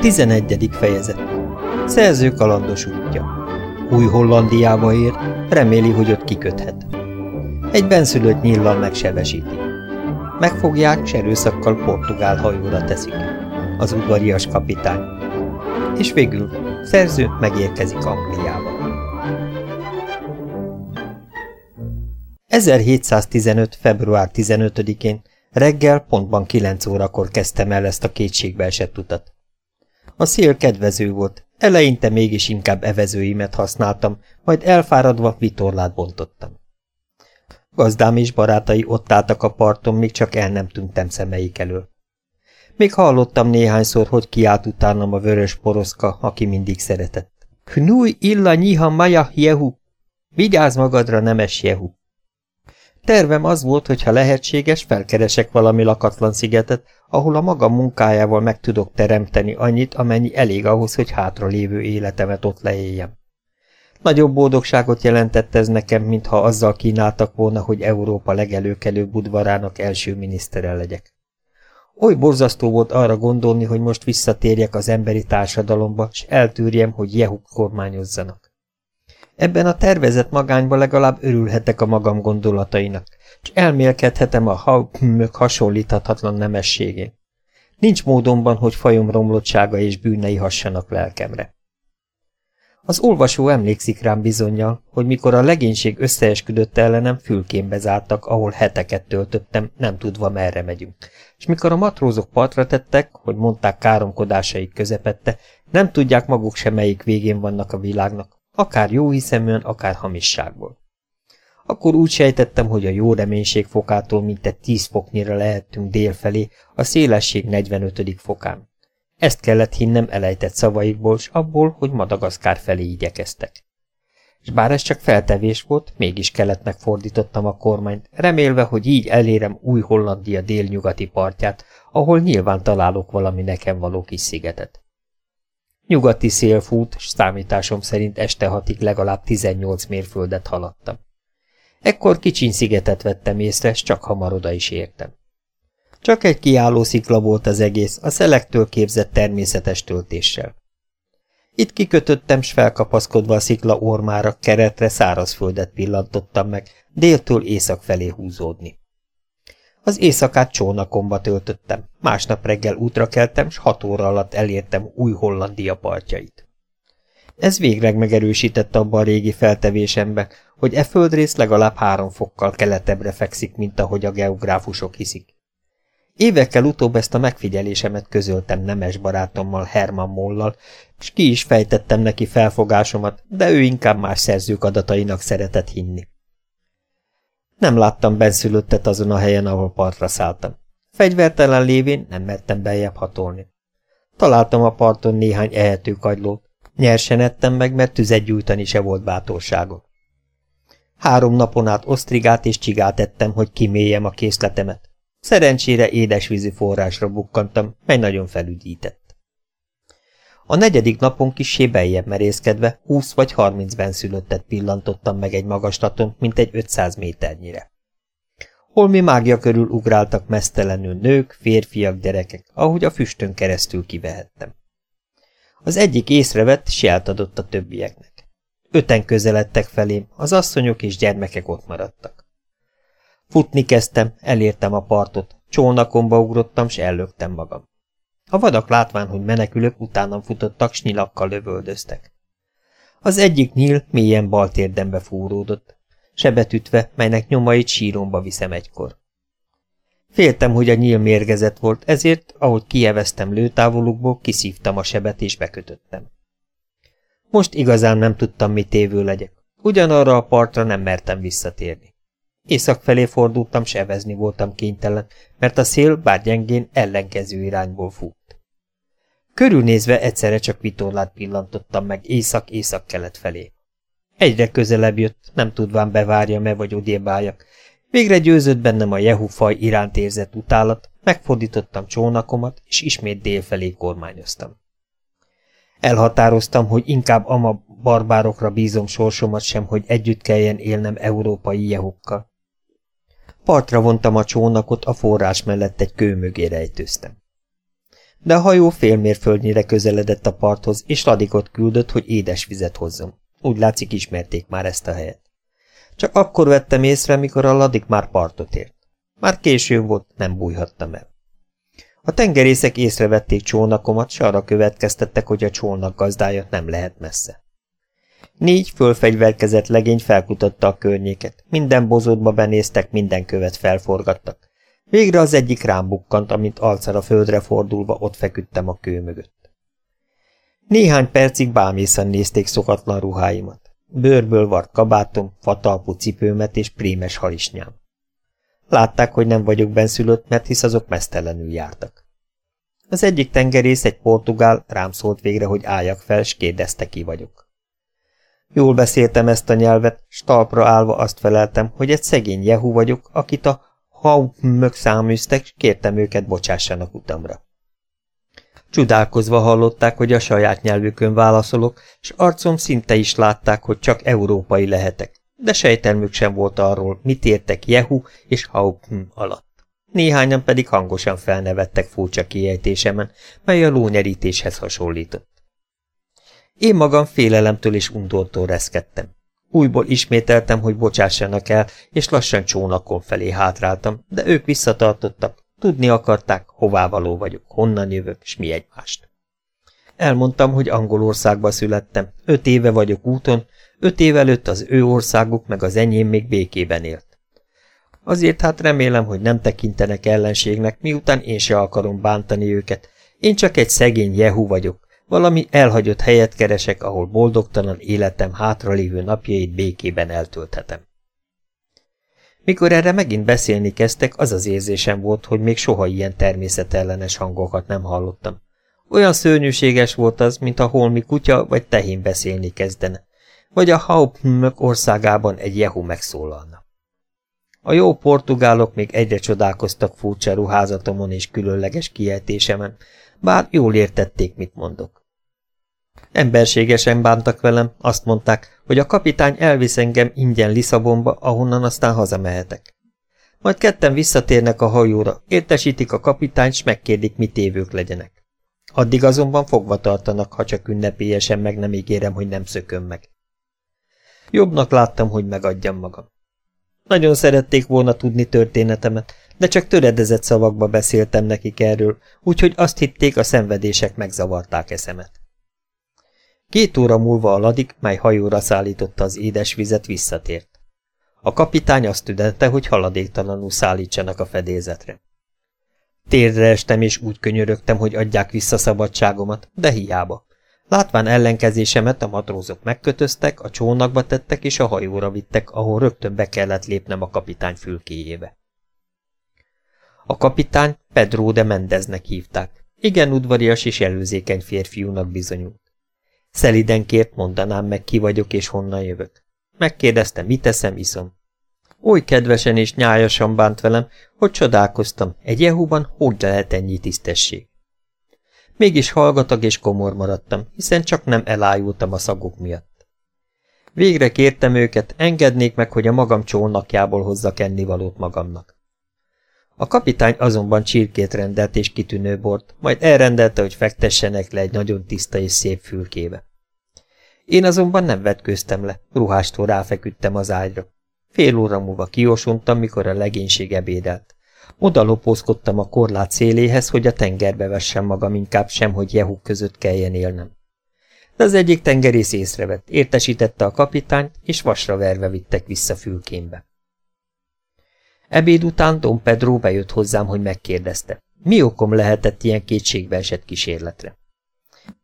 11. fejezet Szerző kalandos útja Új Hollandiába ér, reméli, hogy ott kiköthet. Egy benszülött nyillal megsebesíti. Megfogják, s erőszakkal portugál hajóra teszik. Az udvarias kapitány. És végül szerző megérkezik Angliába. 1715. február 15-én reggel pontban 9 órakor kezdtem el ezt a kétségbe esett utat. A szél kedvező volt, eleinte mégis inkább evezőimet használtam, majd elfáradva vitorlát bontottam. Gazdám és barátai ott álltak a parton, még csak el nem tűntem szemeik elől. Még hallottam néhányszor, hogy kiált utánam a vörös poroszka, aki mindig szeretett. Hnúj illa nyiha maja jehu! Vigyázz magadra, nemes jehu! Tervem az volt, hogy ha lehetséges, felkeresek valami lakatlan szigetet, ahol a maga munkájával meg tudok teremteni annyit, amennyi elég ahhoz, hogy hátra lévő életemet ott leéljem. Nagyobb boldogságot jelentett ez nekem, mintha azzal kínáltak volna, hogy Európa legelőkelőbb udvarának első minisztere legyek. Oly borzasztó volt arra gondolni, hogy most visszatérjek az emberi társadalomba, s eltűrjem, hogy jehuk kormányozzanak. Ebben a tervezett magányban legalább örülhetek a magam gondolatainak, és elmélkedhetem a haumök hasonlíthatatlan nemességén. Nincs módomban, hogy fajom romlottsága és bűnei hassanak lelkemre. Az olvasó emlékszik rám bizonyal, hogy mikor a legénység összeesküdött ellenem, fülkénbe zártak, ahol heteket töltöttem, nem tudva merre megyünk. És mikor a matrózok partra tettek, hogy mondták káromkodásaik közepette, nem tudják maguk sem melyik végén vannak a világnak, akár jó hiszeműen, akár hamisságból. Akkor úgy sejtettem, hogy a jó reménység fokától mintegy tíz foknyira lehettünk délfelé, a szélesség 45. fokán. Ezt kellett hinnem elejtett szavaikból, s abból, hogy Madagaszkár felé igyekeztek. És bár ez csak feltevés volt, mégis kellett megfordítottam a kormányt, remélve, hogy így elérem új Hollandia délnyugati partját, ahol nyilván találok valami nekem való kis szigetet. Nyugati szél fút, s számításom szerint este hatig legalább 18 mérföldet haladtam. Ekkor kicsiny szigetet vettem észre, s csak hamar oda is értem. Csak egy kiálló szikla volt az egész, a szelektől képzett természetes töltéssel. Itt kikötöttem, s felkapaszkodva a szikla ormára, keretre szárazföldet pillantottam meg, déltől észak felé húzódni. Az éjszakát csónakomba töltöttem, másnap reggel útra keltem, s hat óra alatt elértem új Hollandia partjait. Ez végleg megerősítette abban a régi feltevésemben, hogy e földrész legalább három fokkal keletebbre fekszik, mint ahogy a geográfusok hiszik. Évekkel utóbb ezt a megfigyelésemet közöltem nemes barátommal, Herman Mollal, és ki is fejtettem neki felfogásomat, de ő inkább más szerzők adatainak szeretett hinni. Nem láttam benszülöttet azon a helyen, ahol partra szálltam. Fegyvertelen lévén nem mertem beljebb hatolni. Találtam a parton néhány ehető kagylót. Nyersen ettem meg, mert tüzet gyújtani se volt bátorságom. Három napon át osztrigát és csigát ettem, hogy kiméljem a készletemet. Szerencsére édesvízi forrásra bukkantam, mely nagyon felüdített. A negyedik napon kissé beljebb merészkedve, 20 vagy 30 benszülöttet pillantottam meg egy magaslaton, mint egy 500 méternyire. Holmi mágia körül ugráltak mesztelenül nők, férfiak, gyerekek, ahogy a füstön keresztül kivehettem. Az egyik észrevett, s adott a többieknek. Öten közeledtek felém, az asszonyok és gyermekek ott maradtak. Futni kezdtem, elértem a partot, csónakomba ugrottam, s ellöktem magam. A vadak látván, hogy menekülök, utánam futottak, s nyilakkal lövöldöztek. Az egyik nyíl mélyen bal térdembe fúródott, sebet melynek nyomait síromba viszem egykor. Féltem, hogy a nyíl mérgezett volt, ezért, ahogy kieveztem lőtávolukból, kiszívtam a sebet és bekötöttem. Most igazán nem tudtam, mit tévő legyek. Ugyanarra a partra nem mertem visszatérni. Észak felé fordultam, sevezni voltam kénytelen, mert a szél, bár gyengén, ellenkező irányból fut. Körülnézve egyszerre csak vitorlát pillantottam meg észak-észak-kelet felé. Egyre közelebb jött, nem tudván bevárja-e vagy odébáljak. Végre győzött bennem a Jehu faj iránt érzett utálat, megfordítottam csónakomat, és ismét dél felé kormányoztam. Elhatároztam, hogy inkább ama barbárokra bízom sorsomat sem, hogy együtt kelljen élnem európai jehukkal. Partra vontam a csónakot, a forrás mellett egy kő mögé rejtőztem. De a hajó félmérföldnyire közeledett a parthoz, és Radikot küldött, hogy édes vizet hozzon. Úgy látszik, ismerték már ezt a helyet. Csak akkor vettem észre, mikor a Ladik már partot ért. Már késő volt, nem bújhattam el. A tengerészek észrevették csónakomat, s arra következtettek, hogy a csónak gazdája nem lehet messze. Négy fölfegyverkezett legény felkutatta a környéket, minden bozótba benéztek, minden követ felforgattak. Végre az egyik rám bukkant, amint a földre fordulva ott feküdtem a kő mögött. Néhány percig bámészen nézték szokatlan ruháimat. Bőrből vart kabátom, fatalpú cipőmet és prémes halisnyám. Látták, hogy nem vagyok benszülött, mert hisz azok mesztelenül jártak. Az egyik tengerész, egy portugál, rám szólt végre, hogy álljak fel, s kérdezte, ki vagyok. Jól beszéltem ezt a nyelvet, s talpra állva azt feleltem, hogy egy szegény Jehu vagyok, akit a haupmök száműztek, s kértem őket bocsássanak utamra. Csodálkozva hallották, hogy a saját nyelvükön válaszolok, s arcom szinte is látták, hogy csak európai lehetek, de sejtelmük sem volt arról, mit értek Jehu és Haupm alatt. Néhányan pedig hangosan felnevettek furcsa kiejtésemen, mely a lónyerítéshez hasonlított. Én magam félelemtől és undortól reszkedtem. Újból ismételtem, hogy bocsássanak el, és lassan csónakon felé hátráltam, de ők visszatartottak, tudni akarták, hová való vagyok, honnan jövök, s mi egymást. Elmondtam, hogy Angolországba születtem, öt éve vagyok úton, öt év előtt az ő országuk meg az enyém még békében élt. Azért hát remélem, hogy nem tekintenek ellenségnek, miután én se akarom bántani őket. Én csak egy szegény Jehu vagyok, valami elhagyott helyet keresek, ahol boldogtalan életem hátralévő napjait békében eltölthetem. Mikor erre megint beszélni kezdtek, az az érzésem volt, hogy még soha ilyen természetellenes hangokat nem hallottam. Olyan szörnyűséges volt az, mint a holmi kutya vagy tehén beszélni kezdene, vagy a Hauptmök országában egy jehu megszólalna. A jó portugálok még egyre csodálkoztak furcsa ruházatomon és különleges kiejtésemen, bár jól értették, mit mondok. Emberségesen bántak velem, azt mondták, hogy a kapitány elvisz engem ingyen Lisszabonba, ahonnan aztán hazamehetek. Majd ketten visszatérnek a hajóra, értesítik a kapitányt, s megkérdik, mit évők legyenek. Addig azonban fogva tartanak, ha csak ünnepélyesen meg nem ígérem, hogy nem szököm meg. Jobbnak láttam, hogy megadjam magam. Nagyon szerették volna tudni történetemet, de csak töredezett szavakba beszéltem nekik erről, úgyhogy azt hitték, a szenvedések megzavarták eszemet. Két óra múlva a ladik, mely hajóra szállította az édesvizet, visszatért. A kapitány azt tüdente, hogy haladéktalanul szállítsanak a fedélzetre. Térdre estem, és úgy könyörögtem, hogy adják vissza szabadságomat, de hiába. Látván ellenkezésemet a matrózok megkötöztek, a csónakba tettek, és a hajóra vittek, ahol rögtön be kellett lépnem a kapitány fülkéjébe. A kapitány Pedro de Mendeznek hívták. Igen udvarias és előzékeny férfiúnak bizonyult. Szeliden kért, mondanám meg, ki vagyok és honnan jövök. Megkérdezte, mit teszem, iszom. Oly kedvesen és nyájasan bánt velem, hogy csodálkoztam, egy Jehuban hogy lehet ennyi tisztesség. Mégis hallgatag és komor maradtam, hiszen csak nem elájultam a szagok miatt. Végre kértem őket, engednék meg, hogy a magam csónakjából hozzak ennivalót magamnak. A kapitány azonban csirkét rendelt és kitűnő bort, majd elrendelte, hogy fektessenek le egy nagyon tiszta és szép fülkébe. Én azonban nem vetkőztem le, ruhástól ráfeküdtem az ágyra. Fél óra múlva kiosontam, mikor a legénység ebédelt. Oda lopózkodtam a korlát széléhez, hogy a tengerbe vessem magam inkább sem, hogy jehuk között kelljen élnem. De az egyik tengerész észrevett, értesítette a kapitányt, és vasra verve vittek vissza fülkémbe. Ebéd után Don Pedro bejött hozzám, hogy megkérdezte. Mi okom lehetett ilyen kétségbe esett kísérletre?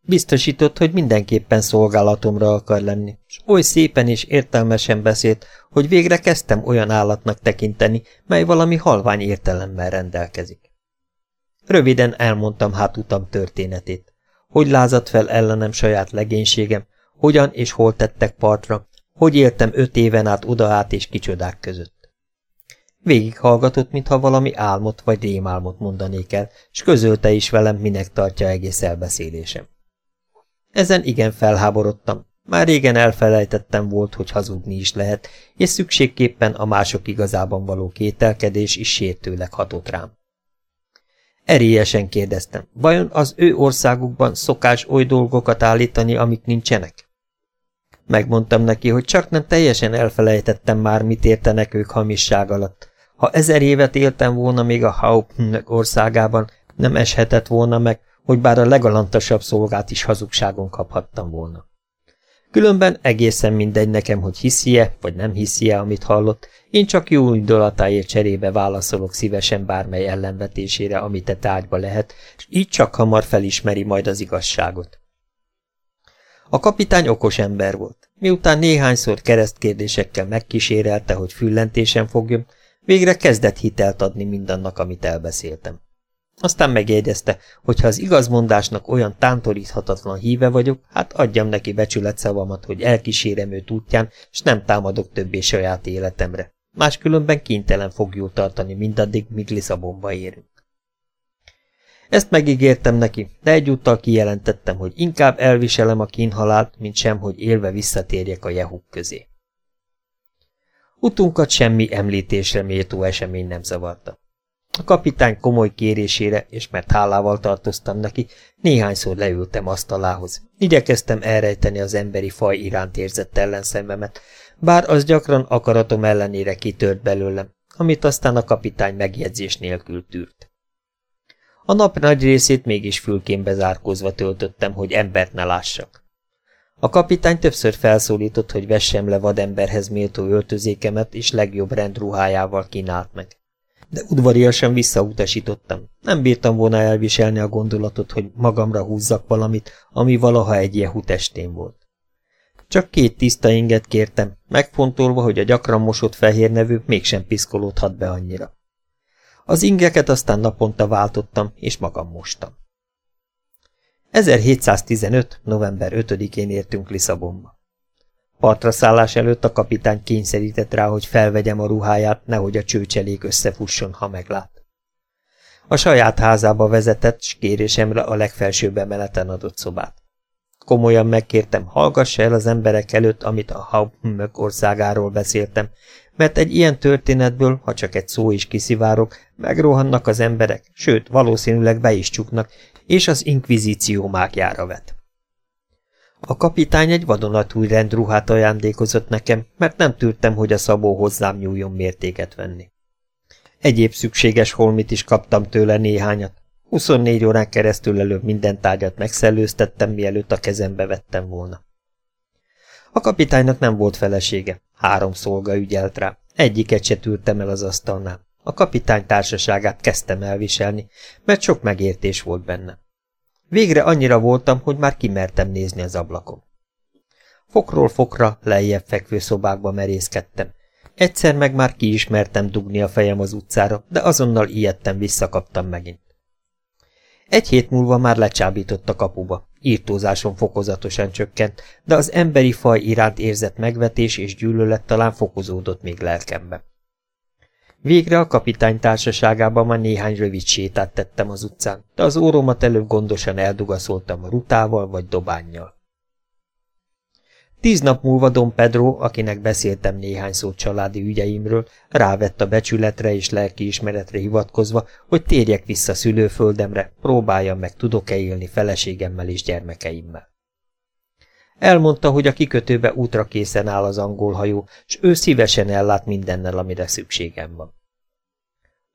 Biztosított, hogy mindenképpen szolgálatomra akar lenni, és oly szépen és értelmesen beszélt, hogy végre kezdtem olyan állatnak tekinteni, mely valami halvány értelemmel rendelkezik. Röviden elmondtam hát utam történetét. Hogy lázadt fel ellenem saját legénységem, hogyan és hol tettek partra, hogy éltem öt éven át oda-át és kicsodák között. Végighallgatott, mintha valami álmot vagy rémálmot mondanék el, s közölte is velem, minek tartja egész elbeszélésem. Ezen igen felháborodtam. Már régen elfelejtettem volt, hogy hazudni is lehet, és szükségképpen a mások igazában való kételkedés is sértőleg hatott rám. Erélyesen kérdeztem, vajon az ő országukban szokás oly dolgokat állítani, amik nincsenek? Megmondtam neki, hogy csak nem teljesen elfelejtettem már, mit értenek ők hamisság alatt. Ha ezer évet éltem volna még a Hauptnek országában, nem eshetett volna meg, hogy bár a legalantasabb szolgát is hazugságon kaphattam volna. Különben egészen mindegy nekem, hogy hiszi-e, vagy nem hiszi-e, amit hallott, én csak jó indulatáért cserébe válaszolok szívesen bármely ellenvetésére, amit e tárgyba lehet, és így csak hamar felismeri majd az igazságot. A kapitány okos ember volt. Miután néhányszor keresztkérdésekkel megkísérelte, hogy füllentésen fogjon, végre kezdett hitelt adni mindannak, amit elbeszéltem. Aztán megjegyezte, hogy ha az igazmondásnak olyan tántoríthatatlan híve vagyok, hát adjam neki becsületszavamat, hogy elkísérem őt útján, és nem támadok többé saját életemre. Máskülönben kénytelen fogjuk tartani mindaddig, míg Lisszabonba érünk. Ezt megígértem neki, de egyúttal kijelentettem, hogy inkább elviselem a kínhalált, mint sem, hogy élve visszatérjek a jehuk közé. Utunkat semmi említésre méltó esemény nem zavarta. A kapitány komoly kérésére, és mert hálával tartoztam neki, néhányszor leültem asztalához. Igyekeztem elrejteni az emberi faj iránt érzett ellenszenvemet, bár az gyakran akaratom ellenére kitört belőlem, amit aztán a kapitány megjegyzés nélkül tűrt. A nap nagy részét mégis fülkénbe zárkózva töltöttem, hogy embert ne lássak. A kapitány többször felszólított, hogy vessem le vademberhez méltó öltözékemet, és legjobb rendruhájával kínált meg. De udvariasan visszautasítottam. Nem bírtam volna elviselni a gondolatot, hogy magamra húzzak valamit, ami valaha egy jehu testén volt. Csak két tiszta inget kértem, megfontolva, hogy a gyakran mosott fehér nevű mégsem piszkolódhat be annyira. Az ingeket aztán naponta váltottam, és magam mostam. 1715. november 5-én értünk Lisszabonba. Partra szállás előtt a kapitány kényszerített rá, hogy felvegyem a ruháját, nehogy a csőcselék összefusson, ha meglát. A saját házába vezetett, s kérésemre a legfelsőbb emeleten adott szobát. Komolyan megkértem, hallgassa el az emberek előtt, amit a Hauptmök országáról beszéltem, mert egy ilyen történetből, ha csak egy szó is kiszivárok, megrohannak az emberek, sőt, valószínűleg be is csuknak, és az inkvizíció mágjára vet. A kapitány egy vadonatúj rendruhát ajándékozott nekem, mert nem tűrtem, hogy a szabó hozzám nyúljon mértéket venni. Egyéb szükséges holmit is kaptam tőle néhányat. 24 órán keresztül előbb minden tárgyat megszellőztettem, mielőtt a kezembe vettem volna. A kapitánynak nem volt felesége, három szolga ügyelt rá, egyiket se tűrtem el az asztalnál. A kapitány társaságát kezdtem elviselni, mert sok megértés volt benne. Végre annyira voltam, hogy már kimertem nézni az ablakon. Fokról fokra lejjebb fekvő szobákba merészkedtem. Egyszer meg már kiismertem dugni a fejem az utcára, de azonnal ijedtem visszakaptam megint. Egy hét múlva már lecsábított a kapuba. Írtózáson fokozatosan csökkent, de az emberi faj iránt érzett megvetés és gyűlölet talán fokozódott még lelkembe. Végre a kapitány társaságában már néhány rövid sétát tettem az utcán, de az óromat előbb gondosan eldugaszoltam a rutával vagy dobánnyal. Tíz nap múlva Don Pedro, akinek beszéltem néhány szót családi ügyeimről, rávett a becsületre és lelkiismeretre hivatkozva, hogy térjek vissza szülőföldemre, próbáljam meg, tudok-e élni feleségemmel és gyermekeimmel. Elmondta, hogy a kikötőbe útra készen áll az angol hajó, s ő szívesen ellát mindennel, amire szükségem van.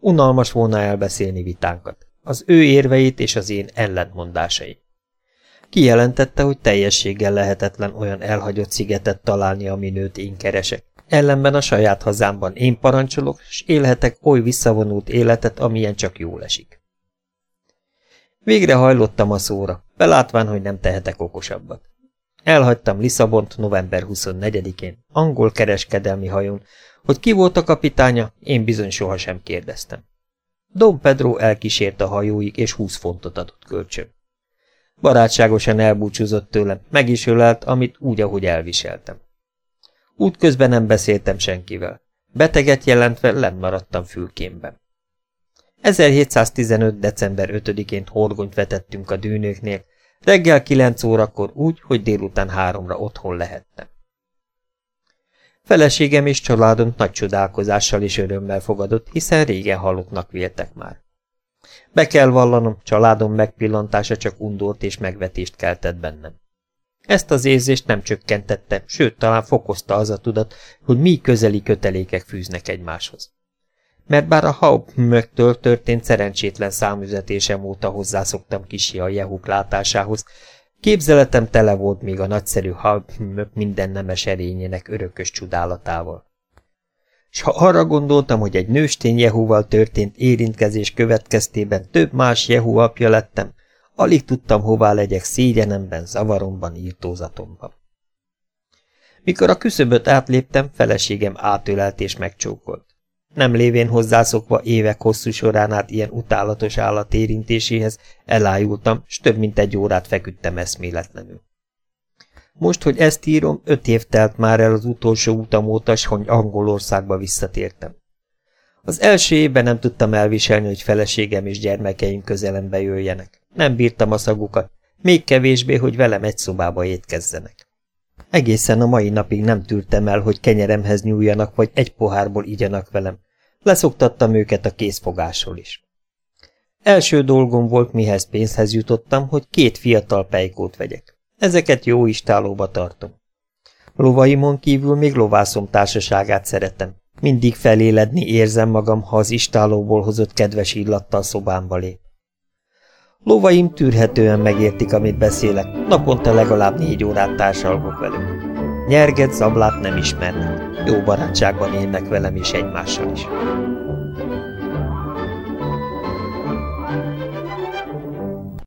Unalmas volna elbeszélni vitánkat, az ő érveit és az én ellentmondásait. Kijelentette, hogy teljességgel lehetetlen olyan elhagyott szigetet találni, ami nőt én keresek. Ellenben a saját hazámban én parancsolok, és élhetek oly visszavonult életet, amilyen csak jól esik. Végre hajlottam a szóra, belátván, hogy nem tehetek okosabbat. Elhagytam Lisszabont november 24-én, angol kereskedelmi hajón, hogy ki volt a kapitánya, én bizony sohasem kérdeztem. Dom Pedro elkísért a hajóig, és 20 fontot adott kölcsön. Barátságosan elbúcsúzott tőlem, meg is ölelt, amit úgy, ahogy elviseltem. Útközben nem beszéltem senkivel. Beteget jelentve lennmaradtam fülkémben. 1715. december 5-én horgonyt vetettünk a dűnőknél, reggel 9 órakor úgy, hogy délután háromra otthon lehettem. Feleségem és családom nagy csodálkozással és örömmel fogadott, hiszen régen halottnak véltek már. Be kell vallanom, családom megpillantása csak undort és megvetést keltett bennem. Ezt az érzést nem csökkentette, sőt, talán fokozta az a tudat, hogy mi közeli kötelékek fűznek egymáshoz. Mert bár a Hauptmöktől történt szerencsétlen számüzetésem óta hozzászoktam kisi a jehuk látásához, képzeletem tele volt még a nagyszerű Hauptmök minden nemes erényének örökös csodálatával. S ha arra gondoltam, hogy egy nőstény Jehuval történt érintkezés következtében több más Jehu apja lettem, Alig tudtam, hová legyek szégyenemben, zavaromban, írtózatomban. Mikor a küszöböt átléptem, feleségem átölelt és megcsókolt. Nem lévén hozzászokva évek hosszú során át ilyen utálatos állat érintéséhez, elájultam, s több mint egy órát feküdtem eszméletlenül. Most, hogy ezt írom, öt év telt már el az utolsó utam óta, hogy Angolországba visszatértem. Az első évben nem tudtam elviselni, hogy feleségem és gyermekeim közelembe jöjjenek. Nem bírtam a szagukat, még kevésbé, hogy velem egy szobába étkezzenek. Egészen a mai napig nem tűrtem el, hogy kenyeremhez nyúljanak, vagy egy pohárból igyanak velem. Leszoktattam őket a készfogásról is. Első dolgom volt, mihez pénzhez jutottam, hogy két fiatal pejkót vegyek. Ezeket jó istálóba tartom. Lovaimon kívül még lovászom társaságát szeretem. Mindig feléledni érzem magam, ha az istálóból hozott kedves illattal szobámba lép. Lovaim tűrhetően megértik, amit beszélek, naponta legalább négy órát társalgok velük. Nyerget, zablát nem ismernek, jó barátságban élnek velem és egymással is.